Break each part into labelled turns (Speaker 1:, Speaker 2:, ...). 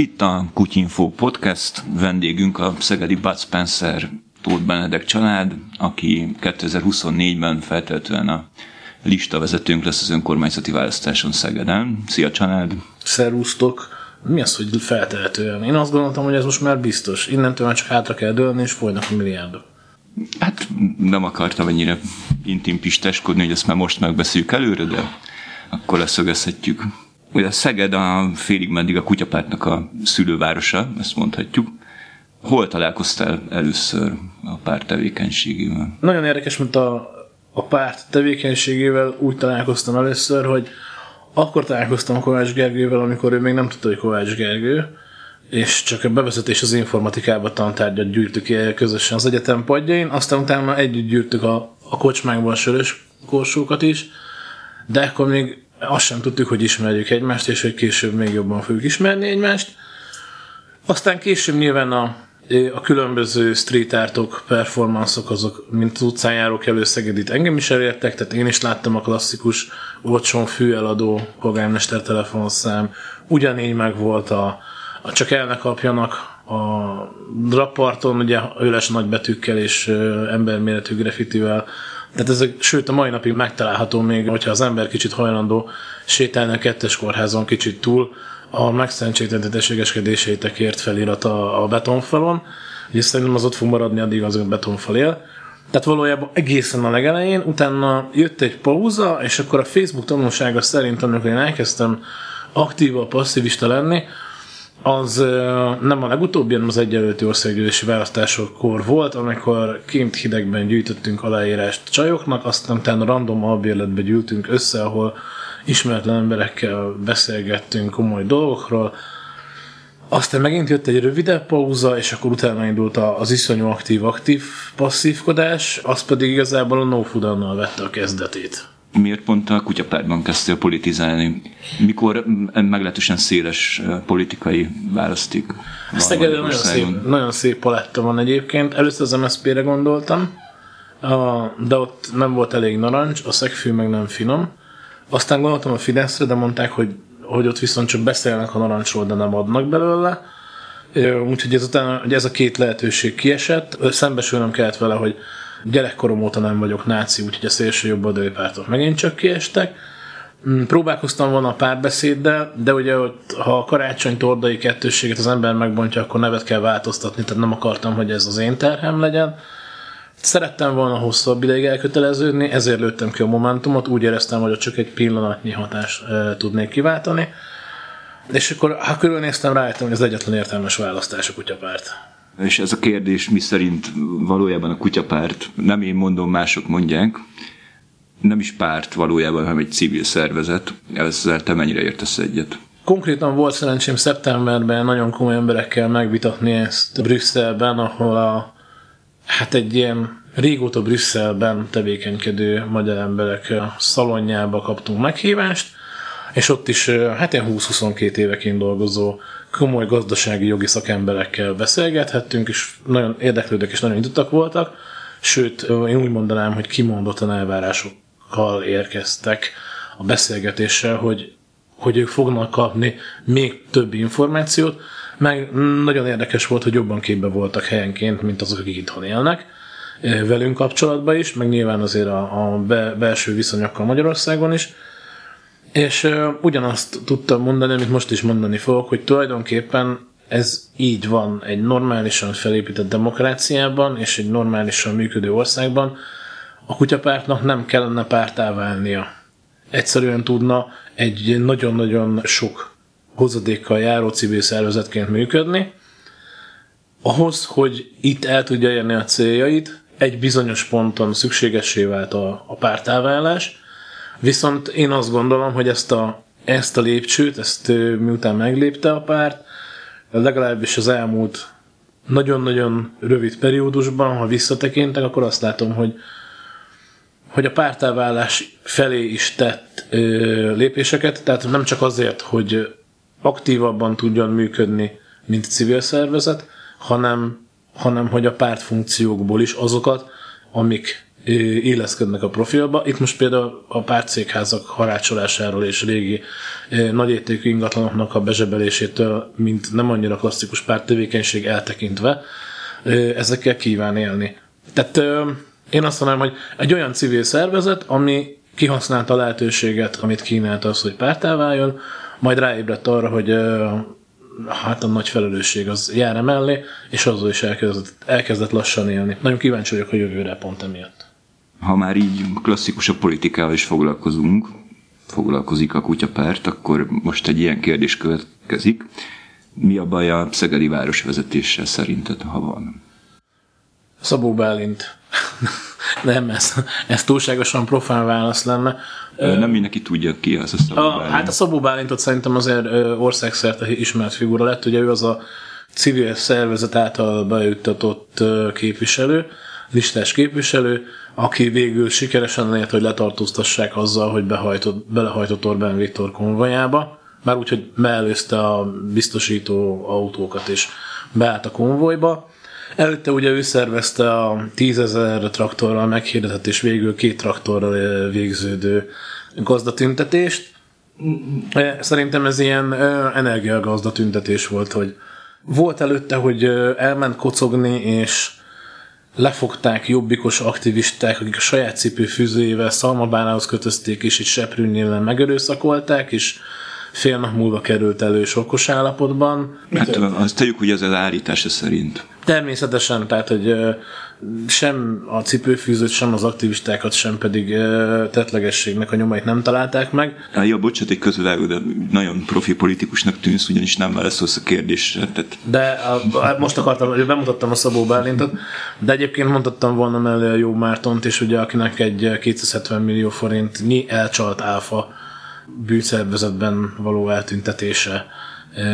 Speaker 1: Itt a Kutyinfo Podcast, vendégünk a Szegedi Bud Spencer Tóth Benedek család, aki 2024-ben feltétlenül a lista vezetőnk lesz az önkormányzati választáson Szegeden. Szia család!
Speaker 2: Szerusztok! Mi az, hogy feltehetően? Én azt gondoltam, hogy ez most már biztos. Innentől már csak hátra kell dőlni, és folynak a milliárdok.
Speaker 1: Hát nem akartam ennyire intim pisteskodni, hogy ezt már most megbeszéljük előre, de akkor leszögezhetjük. Ugye Szeged a félig meddig a kutyapártnak a szülővárosa, ezt mondhatjuk. Hol találkoztál először a párt tevékenységével?
Speaker 2: Nagyon érdekes, mint a, a párt tevékenységével úgy találkoztam először, hogy akkor találkoztam Kovács Gergővel, amikor ő még nem tudta, hogy Kovács Gergő, és csak a bevezetés az informatikába tantárgyat gyűjtük közösen az egyetem padjain, aztán utána együtt gyűjtük a, a kocsmákban a sörös korsókat is, de akkor még azt sem tudtuk, hogy ismerjük egymást, és hogy később még jobban fogjuk ismerni egymást. Aztán később nyilván a, a különböző street artok, performanszok, azok, mint az utcán járók elő Szegedit engem is elértek, tehát én is láttam a klasszikus olcsón fűeladó polgármester telefonszám, ugyanígy meg volt a, a csak el ne kapjanak a rapparton, ugye öles nagybetűkkel és emberméretű graffitivel tehát ez, sőt, a mai napig megtalálható még, hogyha az ember kicsit hajlandó sétálni a kettes kórházon kicsit túl, a megszentségtetetességeskedéseitekért felirat a, a betonfalon, és szerintem az ott fog maradni, addig az betonfal él. Tehát valójában egészen a legelején, utána jött egy pauza, és akkor a Facebook tanulsága szerint, amikor én elkezdtem aktíva, passzivista lenni, az nem a legutóbbi, hanem az egyenlőti országgyűlési választásokkor volt, amikor kint hidegben gyűjtöttünk aláírást csajoknak, aztán utána random albérletbe gyűltünk össze, ahol ismeretlen emberekkel beszélgettünk komoly dolgokról, aztán megint jött egy rövidebb pauza, és akkor utána indult az iszonyú aktív-aktív passzívkodás, az pedig igazából a no vette a kezdetét
Speaker 1: miért pont a kutyapártban kezdtél politizálni? Mikor meglehetősen széles politikai választék
Speaker 2: van Szegeden nagyon szép, nagyon szép paletta van egyébként. Először az MSZP-re gondoltam, de ott nem volt elég narancs, a szegfű meg nem finom. Aztán gondoltam a Fideszre, de mondták, hogy, hogy ott viszont csak beszélnek a narancsról, de nem adnak belőle. Úgyhogy ezután hogy ez a két lehetőség kiesett. Szembesülnem kellett vele, hogy Gyerekkorom óta nem vagyok náci, úgyhogy a szélső jobb oldali pártok megint csak kiestek. Mm, próbálkoztam volna a párbeszéddel, de ugye ott, ha a karácsony tordai kettőséget az ember megbontja, akkor nevet kell változtatni, tehát nem akartam, hogy ez az én terhem legyen. Szerettem volna hosszabb ideig elköteleződni, ezért lőttem ki a Momentumot, úgy éreztem, hogy csak egy pillanatnyi hatást e, tudnék kiváltani. És akkor, ha körülnéztem, rájöttem, hogy az egyetlen értelmes választás a kutyapárt.
Speaker 1: És ez a kérdés mi szerint valójában a kutyapárt, nem én mondom, mások mondják, nem is párt valójában, hanem egy civil szervezet. Ezzel te mennyire értesz egyet?
Speaker 2: Konkrétan volt szerencsém szeptemberben nagyon komoly emberekkel megvitatni ezt Brüsszelben, ahol a, hát egy ilyen régóta Brüsszelben tevékenykedő magyar emberek szalonjába kaptunk meghívást, és ott is hát ilyen 20-22 éveként dolgozó komoly gazdasági jogi szakemberekkel beszélgethettünk, és nagyon érdeklődők és nagyon nyitottak voltak, sőt, én úgy mondanám, hogy kimondottan elvárásokkal érkeztek a beszélgetéssel, hogy, hogy ők fognak kapni még több információt, meg nagyon érdekes volt, hogy jobban képbe voltak helyenként, mint azok, akik itthon élnek velünk kapcsolatban is, meg nyilván azért a, a be, belső viszonyokkal Magyarországon is, és uh, ugyanazt tudtam mondani, amit most is mondani fogok, hogy tulajdonképpen ez így van egy normálisan felépített demokráciában és egy normálisan működő országban. A kutyapártnak nem kellene pártá válnia. Egyszerűen tudna egy nagyon-nagyon sok hozadékkal járó civil szervezetként működni. Ahhoz, hogy itt el tudja érni a céljait, egy bizonyos ponton szükségessé vált a, a pártáválás, Viszont én azt gondolom, hogy ezt a, ezt a lépcsőt, ezt miután meglépte a párt, legalábbis az elmúlt nagyon-nagyon rövid periódusban, ha visszatekintek, akkor azt látom, hogy, hogy a pártáválás felé is tett ö, lépéseket, tehát nem csak azért, hogy aktívabban tudjon működni, mint civil szervezet, hanem, hanem hogy a pártfunkciókból is azokat, amik illeszkednek a profilba. Itt most például a pártszékházak harácsolásáról és régi nagyértékű ingatlanoknak a bezsebelésétől, mint nem annyira klasszikus párttevékenység eltekintve, ezekkel kíván élni. Tehát én azt mondanám, hogy egy olyan civil szervezet, ami kihasználta a lehetőséget, amit kínált az, hogy pártá váljon, majd ráébredt arra, hogy hát a nagy felelősség az jár mellé, és azzal is elkezdett, elkezdett lassan élni. Nagyon kíváncsi vagyok a jövőre pont emiatt.
Speaker 1: Ha már így klasszikus a politikával is foglalkozunk, foglalkozik a kutyapárt, akkor most egy ilyen kérdés következik. Mi a baj a Szegedi városvezetéssel szerinted, ha van?
Speaker 2: Szabó Bálint. Nem, ez, ez túlságosan profán válasz lenne.
Speaker 1: Nem mindenki tudja ki az a Szabó
Speaker 2: a, Hát a Szabó Bálintot szerintem azért országszerte ismert figura lett, ugye ő az a civil szervezet által bejuttatott képviselő, listás képviselő, aki végül sikeresen lehet, hogy letartóztassák azzal, hogy behajtott, belehajtott Orbán Viktor konvojába, már úgy, hogy megelőzte a biztosító autókat és beállt a konvojba. Előtte ugye ő szervezte a tízezer traktorral meghirdetett és végül két traktorral végződő gazdatüntetést. Szerintem ez ilyen energiagazdatüntetés volt, hogy volt előtte, hogy elment kocogni, és lefogták jobbikos aktivisták, akik a saját cipőfűzőjével szalmabánához kötözték, és itt seprűnyélen megerőszakolták, és fél nap múlva került elő sokkos állapotban.
Speaker 1: Hát azt tudjuk, hogy ez az állítása szerint.
Speaker 2: Természetesen, tehát, hogy sem a cipőfűzőt, sem az aktivistákat, sem pedig tetlegességnek a nyomait nem találták meg.
Speaker 1: Hát, jó, bocsánat, egy közvágó, de nagyon profi politikusnak tűnsz, ugyanis nem válaszolsz a kérdésre. Tehát...
Speaker 2: De a, most akartam, hogy bemutattam a Szabó Bálintot, de egyébként mondhattam volna mellé a Jó Mártont is, ugye, akinek egy 270 millió forintnyi elcsalt álfa bűnszervezetben való eltüntetése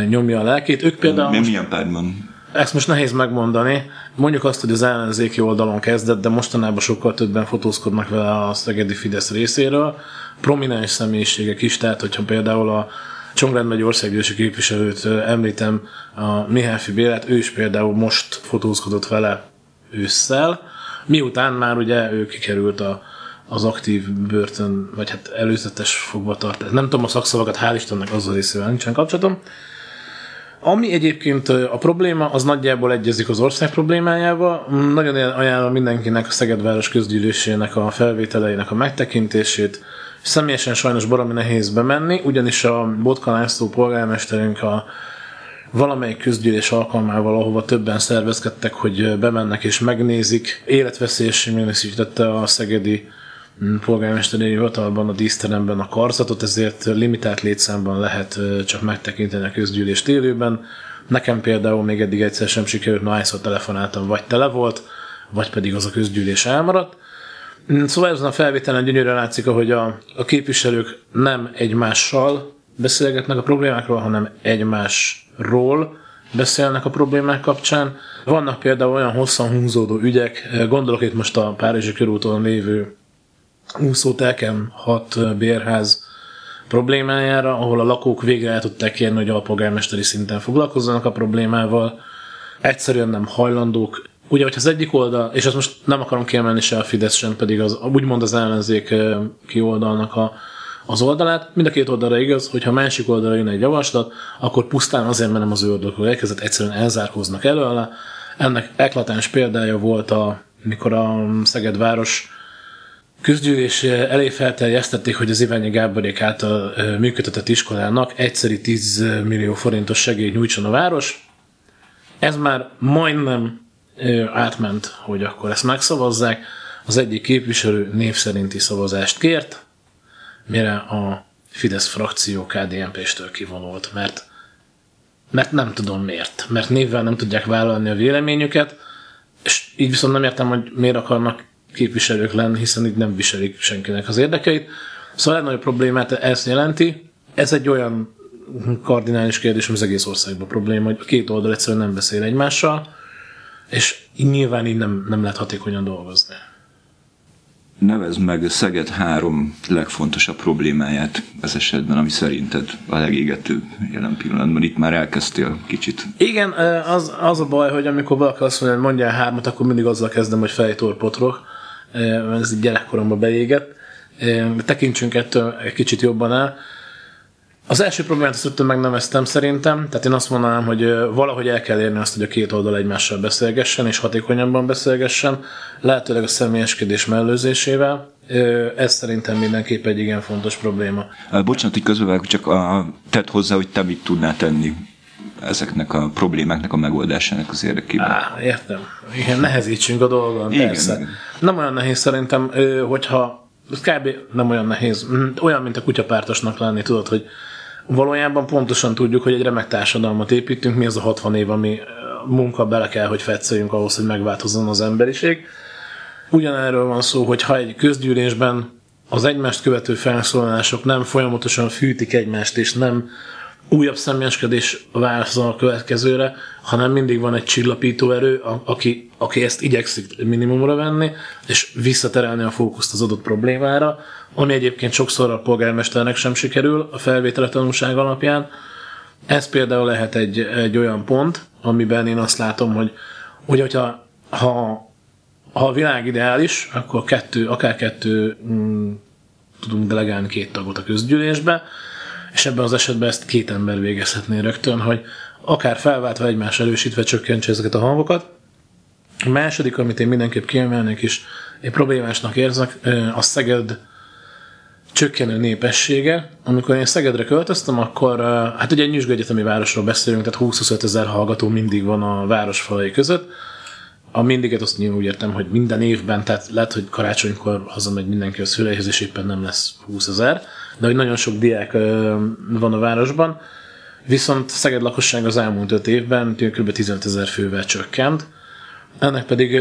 Speaker 2: nyomja a lelkét. Ők például...
Speaker 1: Mi, milyen pártban?
Speaker 2: Ezt most nehéz megmondani. Mondjuk azt, hogy az ellenzéki oldalon kezdett, de mostanában sokkal többen fotózkodnak vele a Szegedi Fidesz részéről. Prominens személyiségek is, tehát hogyha például a Csongrád megy országgyűlési képviselőt említem, a Mihály Bélát, ő is például most fotózkodott vele ősszel, miután már ugye ő kikerült a, az aktív börtön, vagy hát előzetes fogvatartás. Nem tudom a szakszavakat, hál' Istennek azzal részével nincsen kapcsolatom. Ami egyébként a probléma, az nagyjából egyezik az ország problémájával. Nagyon ajánlom mindenkinek a Szegedváros közgyűlésének a felvételeinek a megtekintését. Személyesen sajnos baromi nehéz bemenni, ugyanis a Botka László polgármesterünk a valamelyik közgyűlés alkalmával, ahova többen szervezkedtek, hogy bemennek és megnézik. Életveszélyesen minősítette a szegedi polgármesteri hivatalban, a díszteremben a karzatot, ezért limitált létszámban lehet csak megtekinteni a közgyűlést élőben. Nekem például még eddig egyszer sem sikerült, na hányszor telefonáltam, vagy tele volt, vagy pedig az a közgyűlés elmaradt. Mm, szóval ezen a felvételen gyönyörűen látszik, hogy a, a képviselők nem egymással beszélgetnek a problémákról, hanem egymásról beszélnek a problémák kapcsán. Vannak például olyan hosszan húzódó ügyek, gondolok itt most a Párizsi körúton lévő úszótelkem 6 bérház problémájára, ahol a lakók végre el tudták kérni, hogy alpolgármesteri szinten foglalkozzanak a problémával. Egyszerűen nem hajlandók. Ugye, hogy az egyik oldal, és azt most nem akarom kiemelni se a Fidesz, sem pedig az, úgymond az ellenzék kioldalnak a, az oldalát. Mind a két oldalra igaz, hogyha másik oldalra jön egy javaslat, akkor pusztán azért, mert nem az ő oldalról elkezdett, egyszerűen elzárkóznak előle. Ennek eklatáns példája volt, a, mikor a Szeged város közgyűlés elé felterjesztették, hogy az Iványi Gáborék által működtetett iskolának egyszeri 10 millió forintos segélyt nyújtson a város. Ez már majdnem átment, hogy akkor ezt megszavazzák. Az egyik képviselő név szerinti szavazást kért, mire a Fidesz frakció KDNP-stől kivonult, mert, mert nem tudom miért. Mert névvel nem tudják vállalni a véleményüket, és így viszont nem értem, hogy miért akarnak képviselők lenni, hiszen így nem viselik senkinek az érdekeit. Szóval legnagyobb problémát ezt jelenti. Ez egy olyan kardinális kérdés, ami az egész országban probléma, hogy a két oldal egyszerűen nem beszél egymással, és nyilván így nem, nem lehet hatékonyan dolgozni.
Speaker 1: Nevezd meg Szeged három legfontosabb problémáját ez esetben, ami szerinted a legégetőbb jelen pillanatban. Itt már elkezdtél kicsit.
Speaker 2: Igen, az, az a baj, hogy amikor valaki azt mondja, hogy mondjál hármat, akkor mindig azzal kezdem, hogy fejtorpotrok ez gyerekkoromban beégett. Tekintsünk ettől egy kicsit jobban el. Az első problémát azt rögtön megneveztem szerintem, tehát én azt mondanám, hogy valahogy el kell érni azt, hogy a két oldal egymással beszélgessen, és hatékonyabban beszélgessen, lehetőleg a személyeskedés mellőzésével. Ez szerintem mindenképp egy igen fontos probléma.
Speaker 1: Bocsánat, hogy közbevágok, csak a, tett hozzá, hogy te mit tudnál tenni ezeknek a problémáknak a megoldásának az érdekében.
Speaker 2: Á, értem. Igen, nehezítsünk a dolgon, igen, persze. Igen. Nem olyan nehéz szerintem, hogyha kb. nem olyan nehéz, olyan, mint a kutyapártosnak lenni, tudod, hogy valójában pontosan tudjuk, hogy egy remek társadalmat építünk, mi az a 60 év, ami munka bele kell, hogy fetszeljünk ahhoz, hogy megváltozzon az emberiség. Ugyanerről van szó, hogy ha egy közgyűlésben az egymást követő felszólalások nem folyamatosan fűtik egymást, és nem újabb személyeskedés válaszol a következőre, hanem mindig van egy csillapító erő, aki, aki ezt igyekszik minimumra venni, és visszaterelni a fókuszt az adott problémára, ami egyébként sokszor a polgármesternek sem sikerül a felvétele tanulság alapján. Ez például lehet egy, egy olyan pont, amiben én azt látom, hogy, hogy hogyha ha, ha a világ ideális, akkor kettő, akár kettő mm, tudunk delegálni két tagot a közgyűlésbe, és ebben az esetben ezt két ember végezhetné rögtön, hogy akár felváltva egymás erősítve csökkentse ezeket a hangokat. A második, amit én mindenképp kiemelnék is, én problémásnak érzek, a Szeged csökkenő népessége. Amikor én Szegedre költöztem, akkor hát ugye egy nyüzsgő egyetemi városról beszélünk, tehát 20-25 ezer hallgató mindig van a városfalai között. A mindiget azt nyilván úgy értem, hogy minden évben, tehát lehet, hogy karácsonykor hazamegy mindenki a szüleihez, és éppen nem lesz 20 ezer, de hogy nagyon sok diák van a városban. Viszont Szeged lakosság az elmúlt 5 évben kb. 15 ezer fővel csökkent. Ennek pedig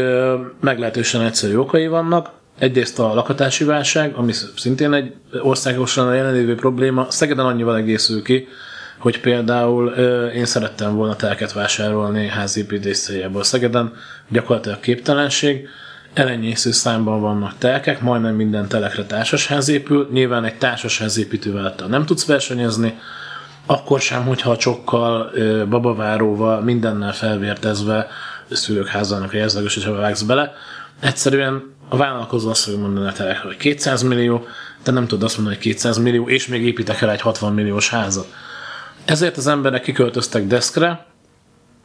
Speaker 2: meglehetősen egyszerű okai vannak. Egyrészt a lakatási válság, ami szintén egy országosan a jelenlévő probléma. Szegeden annyival egészül ki, hogy például én szerettem volna telket vásárolni házépítés céljából Szegeden, gyakorlatilag képtelenség, elenyésző számban vannak telkek, majdnem minden telekre társasház épül, nyilván egy társasház építővel nem tudsz versenyezni, akkor sem, hogyha a csokkal, babaváróval, mindennel felvértezve szülők házának a jelzlegos, vágsz bele. Egyszerűen a vállalkozó azt fogja mondani a telekre, hogy 200 millió, te nem tudod azt mondani, hogy 200 millió, és még építek el egy 60 milliós házat. Ezért az emberek kiköltöztek deszkre,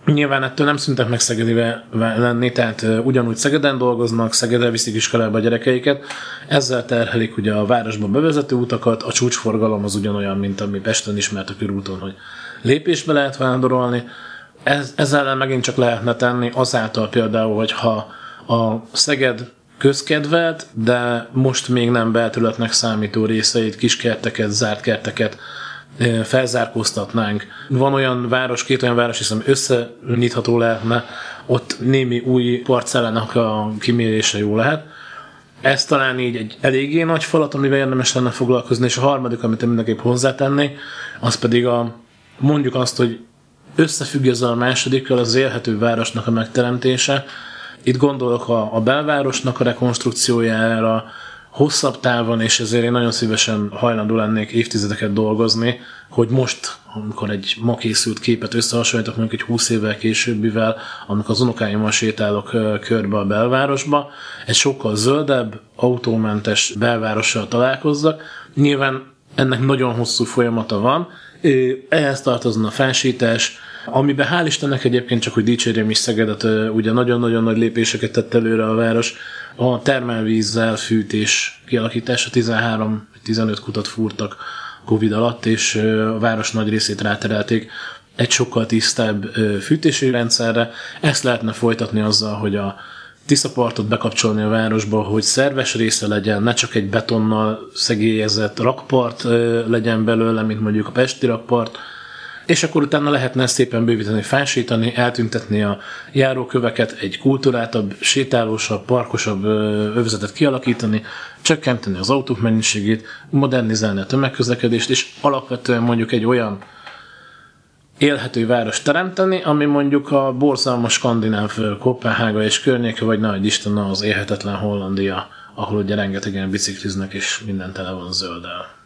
Speaker 2: Nyilván ettől nem szüntek meg Szegedive lenni, tehát ugyanúgy Szegeden dolgoznak, Szegedre viszik iskolába a gyerekeiket, ezzel terhelik ugye a városba bevezető utakat, a csúcsforgalom az ugyanolyan, mint ami Pesten ismert a körúton, hogy lépésbe lehet vándorolni, ez, ezzel megint csak lehetne tenni azáltal például, hogy ha a Szeged közkedvelt, de most még nem belterületnek számító részeit, kiskerteket, zárt kerteket felzárkóztatnánk. Van olyan város, két olyan város, hiszem összenyitható lehetne, ott némi új parcellának a kimérése jó lehet. Ez talán így egy eléggé nagy falat, amivel érdemes lenne foglalkozni, és a harmadik, amit én mindenképp hozzátennék, az pedig a, mondjuk azt, hogy összefügg ezzel a másodikkal az élhető városnak a megteremtése. Itt gondolok a, a belvárosnak a rekonstrukciójára, hosszabb távon, és ezért én nagyon szívesen hajlandó lennék évtizedeket dolgozni, hogy most, amikor egy ma készült képet összehasonlítok mondjuk egy 20 évvel későbbivel, amikor az unokáimmal sétálok körbe a belvárosba, egy sokkal zöldebb, autómentes belvárossal találkozzak. Nyilván ennek nagyon hosszú folyamata van, ehhez tartozna a felsítás, amiben hál' Istennek egyébként csak, hogy dicsérjem is Szegedet, ugye nagyon-nagyon nagy lépéseket tett előre a város, a termelvízzel fűtés kialakítása 13-15 kutat fúrtak Covid alatt, és a város nagy részét ráterelték egy sokkal tisztább fűtési rendszerre. Ezt lehetne folytatni azzal, hogy a Tiszapartot bekapcsolni a városba, hogy szerves része legyen, ne csak egy betonnal szegélyezett rakpart legyen belőle, mint mondjuk a Pesti rakpart, és akkor utána lehetne szépen bővíteni, felsítani, eltüntetni a járóköveket, egy kultúrátabb, sétálósabb, parkosabb övezetet kialakítani, csökkenteni az autók mennyiségét, modernizálni a tömegközlekedést, és alapvetően mondjuk egy olyan élhető város teremteni, ami mondjuk a borzalmas skandináv Kopenhága és környéke, vagy nagy Isten az élhetetlen Hollandia, ahol ugye rengetegen bicikliznek, és minden tele van zölddel.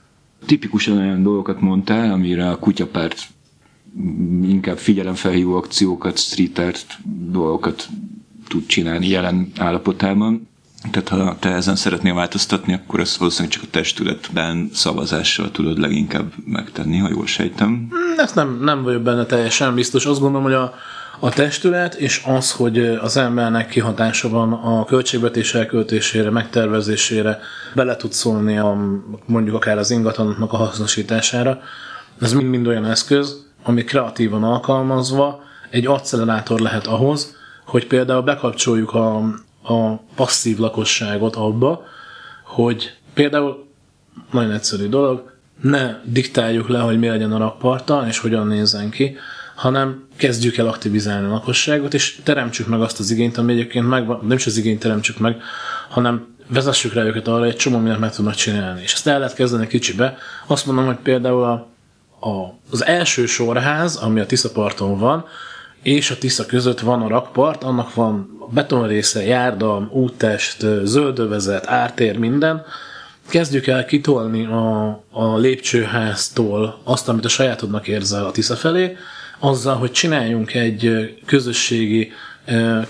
Speaker 1: Tipikusan olyan dolgokat mondtál, amire a kutyapárt inkább figyelemfelhívó akciókat, street art dolgokat tud csinálni jelen állapotában. Tehát ha te ezen szeretnél változtatni, akkor ezt valószínűleg csak a testületben szavazással tudod leginkább megtenni, ha jól sejtem.
Speaker 2: Ezt nem, nem vagyok benne teljesen biztos. Azt gondolom, hogy a, a testület és az, hogy az embernek kihatása van a költségvetés elköltésére, megtervezésére, bele tud szólni a, mondjuk akár az ingatlanoknak a hasznosítására, ez mind-mind olyan eszköz, ami kreatívan alkalmazva egy accelerátor lehet ahhoz, hogy például bekapcsoljuk a, a passzív lakosságot abba, hogy például nagyon egyszerű dolog, ne diktáljuk le, hogy mi legyen a rakparta, és hogyan nézzen ki, hanem kezdjük el aktivizálni a lakosságot, és teremtsük meg azt az igényt, ami egyébként megvan, nem is az igényt teremtsük meg, hanem vezessük rá őket arra, hogy egy csomó mindent meg tudnak csinálni. És ezt el lehet kezdeni kicsibe. Azt mondom, hogy például a, a, az első sorház, ami a Tiszaparton van, és a Tisza között van a rakpart, annak van betonrésze, járda, úttest, zöldövezet, ártér, minden. Kezdjük el kitolni a, a lépcsőháztól azt, amit a sajátodnak érzel a Tisza felé, azzal, hogy csináljunk egy közösségi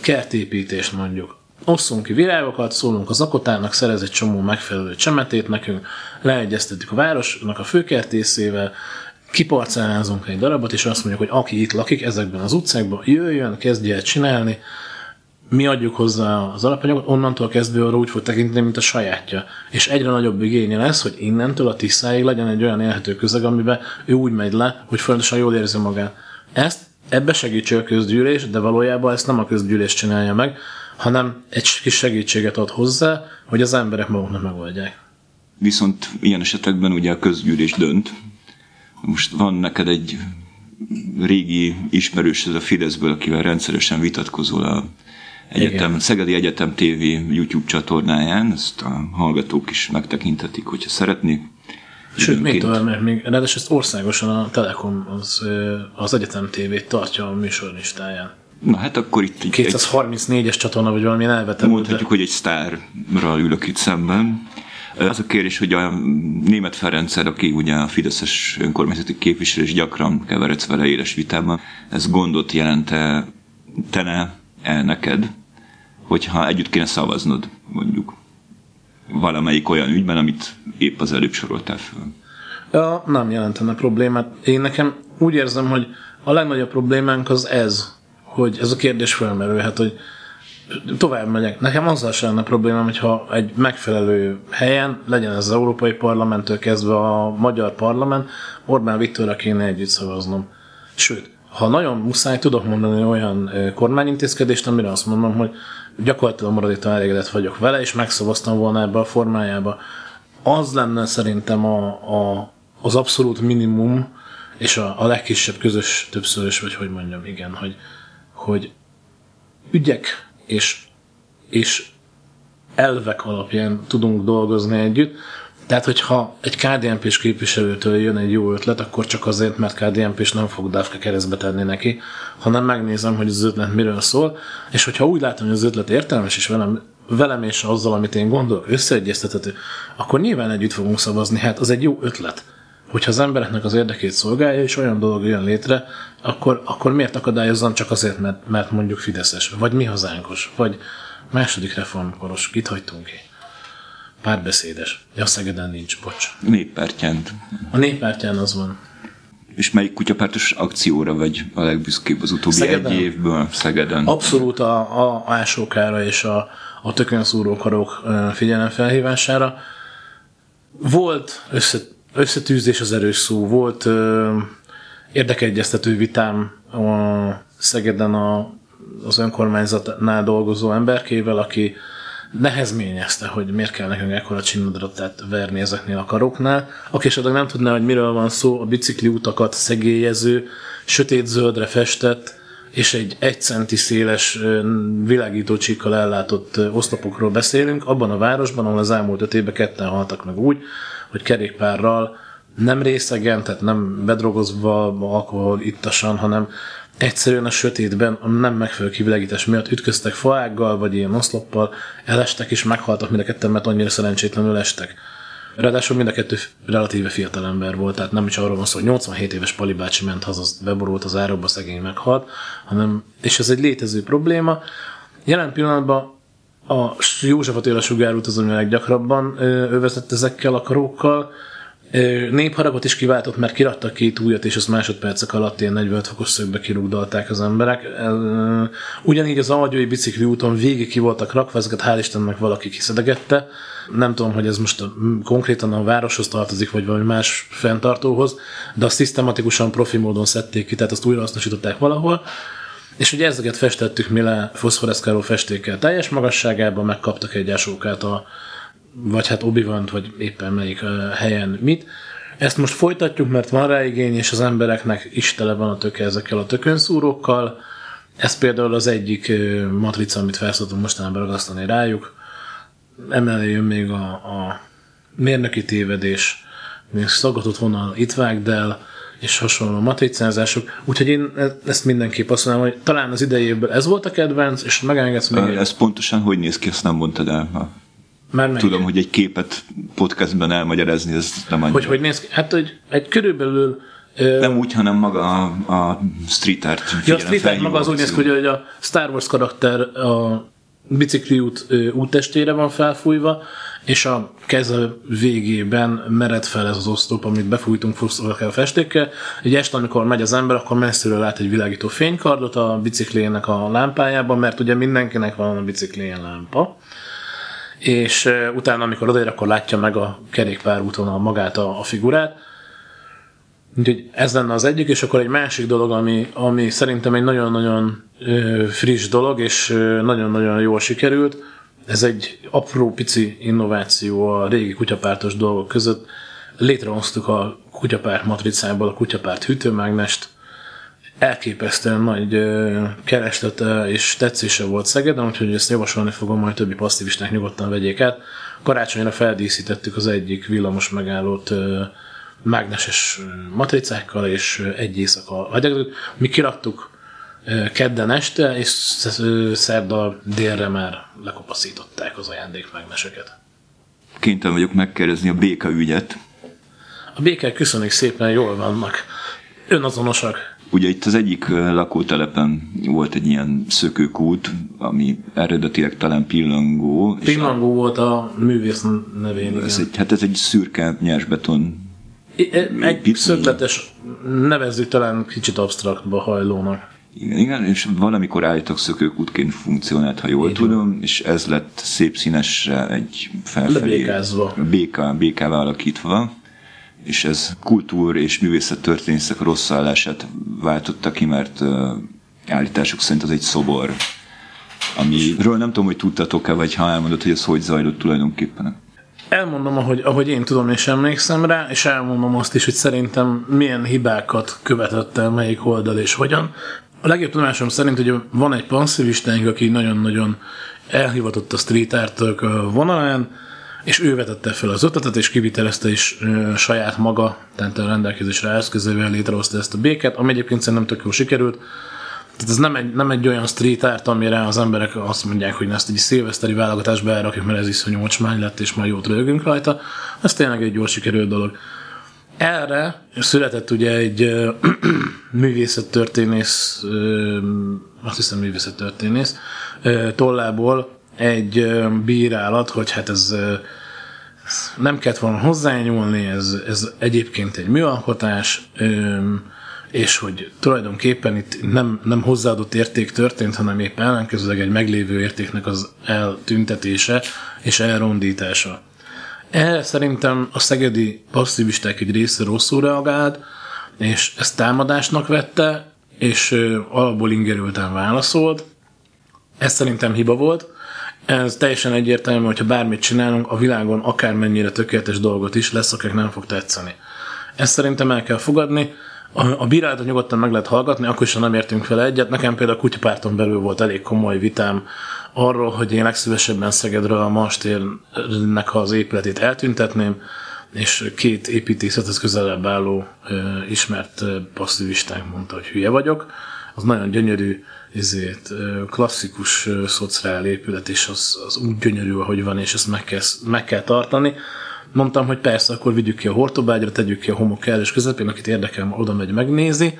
Speaker 2: kertépítést mondjuk. Osszunk ki virágokat, szólunk az akotának, szerez egy csomó megfelelő csemetét nekünk, leegyeztetjük a városnak a főkertészével, kiparcellázunk egy darabot, és azt mondjuk, hogy aki itt lakik ezekben az utcákban, jöjjön, kezdje el csinálni, mi adjuk hozzá az alapanyagot, onnantól kezdve arra úgy fog tekinteni, mint a sajátja. És egyre nagyobb igénye lesz, hogy innentől a tisztáig legyen egy olyan élhető közeg, amiben ő úgy megy le, hogy folyamatosan jól érzi magát. Ezt ebbe segítse a közgyűlés, de valójában ezt nem a közgyűlés csinálja meg, hanem egy kis segítséget ad hozzá, hogy az emberek maguknak megoldják.
Speaker 1: Viszont ilyen esetekben ugye a közgyűlés dönt, most van neked egy régi ismerős, ez a Fideszből, akivel rendszeresen vitatkozol a egyetem, Szegedi Egyetem TV YouTube csatornáján, ezt a hallgatók is megtekintetik, hogyha szeretnék.
Speaker 2: Sőt, még tovább, mert még, ráadásul ezt országosan a Telekom az, az Egyetem TV tartja a műsorlistáján.
Speaker 1: Na hát akkor itt...
Speaker 2: 234-es csatorna, vagy valami elvetett.
Speaker 1: Mondhatjuk, de... hogy egy sztárral ülök itt szemben. Az a kérdés, hogy a német Ferencer, aki ugye a Fideszes önkormányzati képviselő, és gyakran keveredsz vele éles vitában, ez gondot jelente tene el neked, hogyha együtt kéne szavaznod, mondjuk valamelyik olyan ügyben, amit épp az előbb soroltál föl?
Speaker 2: Ja, nem jelentene problémát. Én nekem úgy érzem, hogy a legnagyobb problémánk az ez, hogy ez a kérdés felmerülhet, hogy tovább megyek. Nekem azzal sem lenne problémám, hogyha egy megfelelő helyen, legyen ez az Európai Parlamenttől kezdve a Magyar Parlament, Orbán Viktorra kéne együtt szavaznom. Sőt, ha nagyon muszáj, tudok mondani olyan kormányintézkedést, amire azt mondom, hogy gyakorlatilag maradéktan elégedett vagyok vele, és megszavaztam volna ebbe a formájába. Az lenne szerintem a, a, az abszolút minimum, és a, a legkisebb közös többszörös, vagy hogy mondjam, igen, hogy, hogy ügyek és, és elvek alapján tudunk dolgozni együtt. Tehát, hogyha egy KDNP-s képviselőtől jön egy jó ötlet, akkor csak azért, mert KDNP-s nem fog Dávka keresztbe tenni neki, hanem megnézem, hogy az ötlet miről szól, és hogyha úgy látom, hogy az ötlet értelmes, és velem, velem és azzal, amit én gondolok, összeegyeztethető, akkor nyilván együtt fogunk szavazni, hát az egy jó ötlet. Hogyha az embereknek az érdekét szolgálja, és olyan dolog jön létre, akkor, akkor miért akadályozzam csak azért, mert, mert mondjuk Fideszes, vagy mi hazánkos, vagy második reformkoros, kit hagytunk ki? Párbeszédes. Ja, Szegeden nincs, bocs.
Speaker 1: Néppártyán.
Speaker 2: A néppártyán az van.
Speaker 1: És melyik kutyapártos akcióra vagy a legbüszkébb az utóbbi Szegeden? egy évből Szegeden?
Speaker 2: Abszolút a, a ásókára és a, a tökönszúrókarok figyelemfelhívására. Volt össze, összetűzés az erős szó, volt érdekegyeztető vitám a Szegeden a, az önkormányzatnál dolgozó emberkével, aki nehezményezte, hogy miért kell nekünk ekkora csinnadratát verni ezeknél a karoknál. Aki esetleg nem tudná, hogy miről van szó, a bicikli utakat szegélyező, sötét-zöldre festett, és egy egy centi széles világítócsíkkal ellátott oszlopokról beszélünk, abban a városban, ahol az elmúlt öt évben ketten haltak meg úgy, hogy kerékpárral nem részegen, tehát nem bedrogozva, alkohol ittasan, hanem egyszerűen a sötétben a nem megfelelő kivilágítás miatt ütköztek faággal, vagy ilyen oszloppal, elestek és meghaltak mind a ketten, mert annyira szerencsétlenül estek. Ráadásul mind a kettő relatíve fiatal ember volt, tehát nem is arról van szó, hogy 87 éves Pali bácsi ment haza, beborult az árokba, szegény meghalt, hanem, és ez egy létező probléma. Jelen pillanatban a József Attila sugárút az, ami a leggyakrabban ő vezett ezekkel a karókkal. Népharagot is kiváltott, mert kirattak két újat, és azt másodpercek alatt ilyen 45 fokos szögbe kirúgdalták az emberek. Ugyanígy az Algyói bicikli úton végig ki voltak rakva, ezeket hál' Istennek valaki kiszedegette. Nem tudom, hogy ez most konkrétan a városhoz tartozik, vagy valami más fenntartóhoz, de azt szisztematikusan profi módon szedték ki, tehát azt újrahasznosították valahol. És ugye ezeket festettük mi le foszforeszkáló festékkel teljes magasságában, megkaptak egy ásókát a, vagy hát obi vagy éppen melyik helyen mit. Ezt most folytatjuk, mert van rá igény, és az embereknek is tele van a töke ezekkel a tökönszúrókkal. Ez például az egyik matrica, amit felszoktunk mostanában ragasztani rájuk. Emellé jön még a, a mérnöki tévedés, még szaggatott vonal itt vágdel, és hasonló matricázások. Úgyhogy én e- ezt mindenképp azt mondom, hogy talán az idejéből ez volt a kedvenc, és megengedsz még
Speaker 1: Ez egy... pontosan hogy néz ki, ezt nem mondtad el.
Speaker 2: Már meg.
Speaker 1: Tudom, hogy egy képet podcastben elmagyarázni, ez nem annyira.
Speaker 2: Hogy hogy néz ki? Hát, hogy egy körülbelül
Speaker 1: nem úgy, hanem maga a, a street art.
Speaker 2: Ja, a street art maga az úgy néz ki, hogy a Star Wars karakter a bicikli út úttestére van felfújva, és a keze végében mered fel ez az oszlop, amit befújtunk a festékkel. Egy este, amikor megy az ember, akkor messziről lát egy világító fénykardot a biciklének a lámpájában, mert ugye mindenkinek van a biciklén lámpa és utána, amikor odaér, akkor látja meg a kerékpárúton a magát a, a figurát. Úgyhogy ez lenne az egyik, és akkor egy másik dolog, ami, ami szerintem egy nagyon-nagyon friss dolog, és nagyon-nagyon jól sikerült, ez egy apró pici innováció a régi kutyapártos dolgok között. Létrehoztuk a kutyapárt matricából a kutyapárt hűtőmágnest, elképesztően nagy kereslete és tetszése volt Szegeden, úgyhogy ezt javasolni fogom, majd többi passzivisták nyugodtan vegyék át. Karácsonyra feldíszítettük az egyik villamos megállót mágneses matricákkal, és egy éjszaka Mi kiraktuk kedden este, és szerda délre már lekopaszították az ajándékmágneseket.
Speaker 1: Kénytelen vagyok megkérdezni a béka ügyet.
Speaker 2: A békák köszönjük szépen, jól vannak. Önazonosak.
Speaker 1: Ugye itt az egyik lakótelepen volt egy ilyen szökőkút, ami eredetileg talán pillangó.
Speaker 2: Pillangó a, volt a művész nevén,
Speaker 1: ez egy, Hát ez egy szürke nyersbeton
Speaker 2: egy szögletes, nevezzük talán kicsit absztraktba hajlónak.
Speaker 1: Igen, igen, és valamikor állítok szökőkútként funkcionált, ha jól Igen. tudom, és ez lett szép színesre egy felfelé.
Speaker 2: Lebékázva.
Speaker 1: Béka, békává alakítva és ez kultúr és művészet történészek rossz állását váltotta ki, mert állításuk szerint az egy szobor, amiről nem tudom, hogy tudtatok-e, vagy ha elmondod, hogy ez hogy zajlott tulajdonképpen.
Speaker 2: Elmondom, ahogy, ahogy én tudom és emlékszem rá, és elmondom azt is, hogy szerintem milyen hibákat követett el melyik oldal és hogyan. A legjobb tudomásom szerint, hogy van egy panszivistánk, aki nagyon-nagyon elhivatott a street art vonalán, és ő vetette fel az ötletet, és kivitelezte is saját maga, tehát a rendelkezésre eszközével létrehozta ezt a béket, ami egyébként szerintem tök jól sikerült. Tehát ez nem egy, nem egy olyan street art, amire az emberek azt mondják, hogy ezt egy szilveszteri válogatásba elrakjuk, mert ez iszonyú mocsmány lett, és majd jót rögünk rajta. Ez tényleg egy jól sikerült dolog. Erre született ugye egy művészettörténész, azt hiszem művészettörténész, tollából egy bírálat, hogy hát ez nem kellett volna hozzányúlni, ez, ez egyébként egy műalkotás, és hogy tulajdonképpen itt nem, nem hozzáadott érték történt, hanem épp ellenkezőleg egy meglévő értéknek az eltüntetése és elrondítása. Erre szerintem a szegedi passzívisták egy része rosszul reagált, és ezt támadásnak vette, és alapból ingerülten válaszolt. Ez szerintem hiba volt, ez teljesen egyértelmű, hogyha bármit csinálunk, a világon akármennyire tökéletes dolgot is lesz, akik nem fog tetszeni. Ezt szerintem el kell fogadni. A, a bírálatot nyugodtan meg lehet hallgatni, akkor is, ha nem értünk fel egyet. Nekem például a kutyapárton belül volt elég komoly vitám arról, hogy én legszívesebben Szegedről a Mastérnek az épületét eltüntetném, és két építészethez közelebb álló ismert passzivistánk mondta, hogy hülye vagyok. Az nagyon gyönyörű, ezért klasszikus szociál épület, és az, az úgy gyönyörű, ahogy van, és ezt meg kell, meg kell tartani. Mondtam, hogy persze, akkor vigyük ki a hortobágyra, tegyük ki a homok és közepén, akit érdekel, oda megy, megnézi.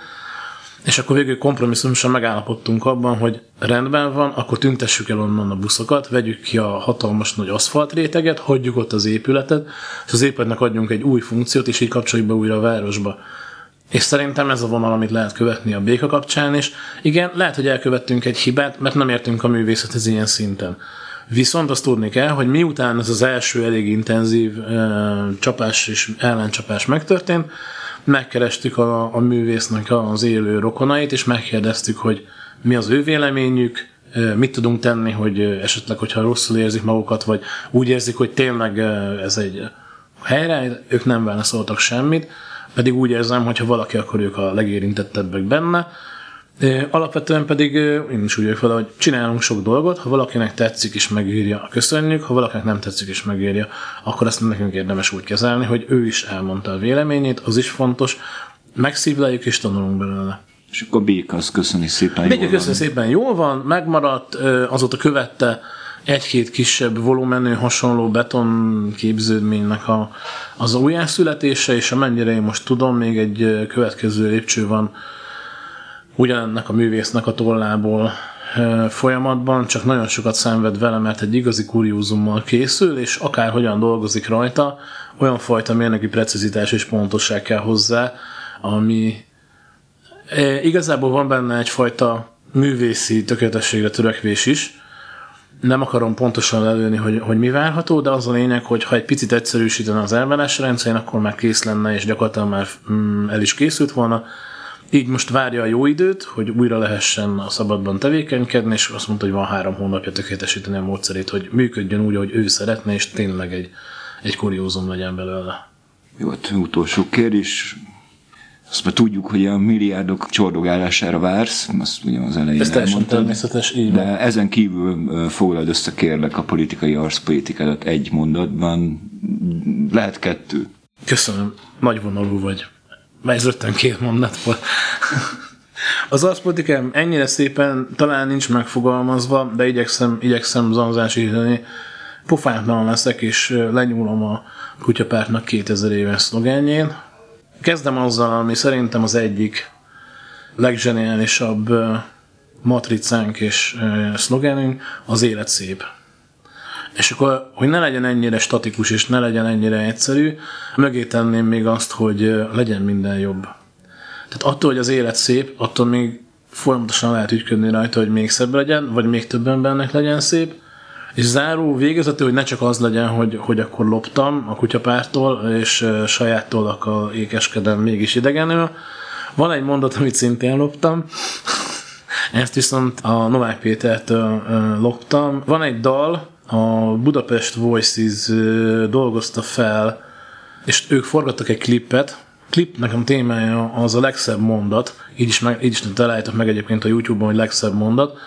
Speaker 2: És akkor végül kompromisszumosan megállapodtunk abban, hogy rendben van, akkor tüntessük el onnan a buszokat, vegyük ki a hatalmas nagy aszfaltréteget, hagyjuk ott az épületet, és az épületnek adjunk egy új funkciót, és így kapcsoljuk be újra a városba. És szerintem ez a vonal, amit lehet követni a béka kapcsán is. Igen, lehet, hogy elkövettünk egy hibát, mert nem értünk a művészethez ilyen szinten. Viszont azt tudni kell, hogy miután ez az első elég intenzív ö, csapás és ellencsapás megtörtént, megkerestük a, a művésznek az élő rokonait, és megkérdeztük, hogy mi az ő véleményük, mit tudunk tenni, hogy esetleg, hogyha rosszul érzik magukat, vagy úgy érzik, hogy tényleg ez egy helyre, ők nem válaszoltak semmit, pedig úgy érzem, hogy ha valaki, akkor ők a legérintettebbek benne, Alapvetően pedig én is úgy vagyok hogy csinálunk sok dolgot, ha valakinek tetszik és megírja, köszönjük, ha valakinek nem tetszik és megírja, akkor ezt nekünk érdemes úgy kezelni, hogy ő is elmondta a véleményét, az is fontos, megszívleljük és tanulunk belőle.
Speaker 1: És akkor Béka az köszöni szépen
Speaker 2: Béka köszöni szépen jól van, megmaradt, azóta követte egy-két kisebb volumenű hasonló beton képződménynek a, az újjászületése, és amennyire én most tudom, még egy következő lépcső van ugyanennek a művésznek a tollából folyamatban, csak nagyon sokat szenved vele, mert egy igazi kuriózummal készül, és akárhogyan dolgozik rajta, olyan fajta mérnöki precizitás és pontosság kell hozzá, ami igazából van benne egyfajta művészi tökéletességre törekvés is. Nem akarom pontosan lelőni, hogy, hogy mi várható, de az a lényeg, hogy ha egy picit egyszerűsítene az elvárás rendszerén, akkor már kész lenne, és gyakorlatilag már mm, el is készült volna így most várja a jó időt, hogy újra lehessen a szabadban tevékenykedni, és azt mondta, hogy van három hónapja tökéletesíteni a módszerét, hogy működjön úgy, ahogy ő szeretne, és tényleg egy, egy kuriózum legyen belőle.
Speaker 1: Jó, hát utolsó kérdés. Azt már tudjuk, hogy a milliárdok csordogálására vársz, azt ugye az elején
Speaker 2: Ez teljesen természetes, így
Speaker 1: De van. ezen kívül foglald össze kérlek a politikai arszpolitikádat egy mondatban. Lehet kettő.
Speaker 2: Köszönöm, nagyvonalú vagy. Mert ez rögtön két mondat volt. Az arszpolitikám ennyire szépen talán nincs megfogalmazva, de igyekszem, igyekszem zanzásítani. Pofátlan leszek, és lenyúlom a kutyapártnak 2000 éves szlogenjén. Kezdem azzal, ami szerintem az egyik legzseniálisabb matricánk és szlogenünk, az élet szép. És akkor, hogy ne legyen ennyire statikus, és ne legyen ennyire egyszerű, mögé tenném még azt, hogy legyen minden jobb. Tehát attól, hogy az élet szép, attól még folyamatosan lehet ügyködni rajta, hogy még szebb legyen, vagy még több embernek legyen szép. És záró végezetű, hogy ne csak az legyen, hogy, hogy akkor loptam a kutyapártól, és saját tollakkal ékeskedem mégis idegenül. Van egy mondat, amit szintén loptam, ezt viszont a Novák Pétertől loptam. Van egy dal, a Budapest Voices dolgozta fel, és ők forgattak egy klippet, klip nekem témája az a legszebb mondat, így is, meg, így is találjátok meg egyébként a YouTube-on, hogy legszebb mondat.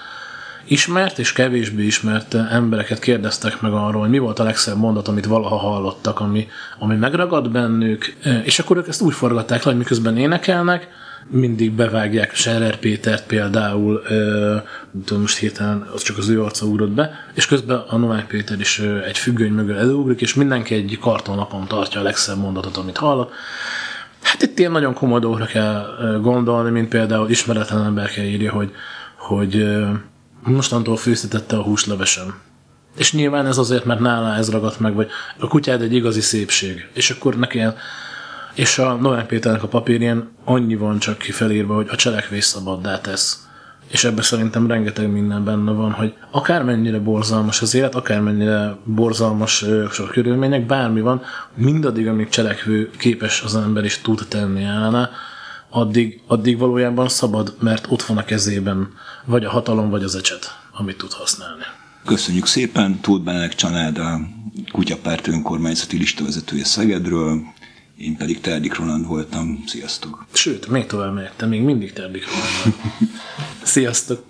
Speaker 2: Ismert és kevésbé ismert embereket kérdeztek meg arról, hogy mi volt a legszebb mondat, amit valaha hallottak, ami, ami megragad bennük, és akkor ők ezt úgy forgatták le, hogy miközben énekelnek, mindig bevágják Scherer Pétert például, tudom most hirtelen az csak az ő arca ugrott be, és közben a Novák Péter is egy függöny mögül előugrik, és mindenki egy kartonlapon tartja a legszebb mondatot, amit hallott. Hát itt ilyen nagyon komoly dolgokra kell gondolni, mint például ismeretlen ember kell írja, hogy, hogy mostantól főztetette a húslevesem. És nyilván ez azért, mert nála ez ragadt meg, vagy a kutyád egy igazi szépség. És akkor neki és a Novák Péternek a papírján annyi van csak kifelírva, hogy a cselekvés szabaddá tesz. És ebben szerintem rengeteg minden benne van, hogy akármennyire borzalmas az élet, akármennyire borzalmas sok körülmények, bármi van, mindaddig, amíg cselekvő képes az ember is tud tenni ellene, addig, addig valójában szabad, mert ott van a kezében vagy a hatalom, vagy az ecset, amit tud használni.
Speaker 1: Köszönjük szépen, Tóth Benelek Csanád, a Kutyapárt önkormányzati listavezetője Szegedről, én pedig Terdik Roland voltam. Sziasztok!
Speaker 2: Sőt, még tovább mehettem, még mindig Terdik Roland. Sziasztok!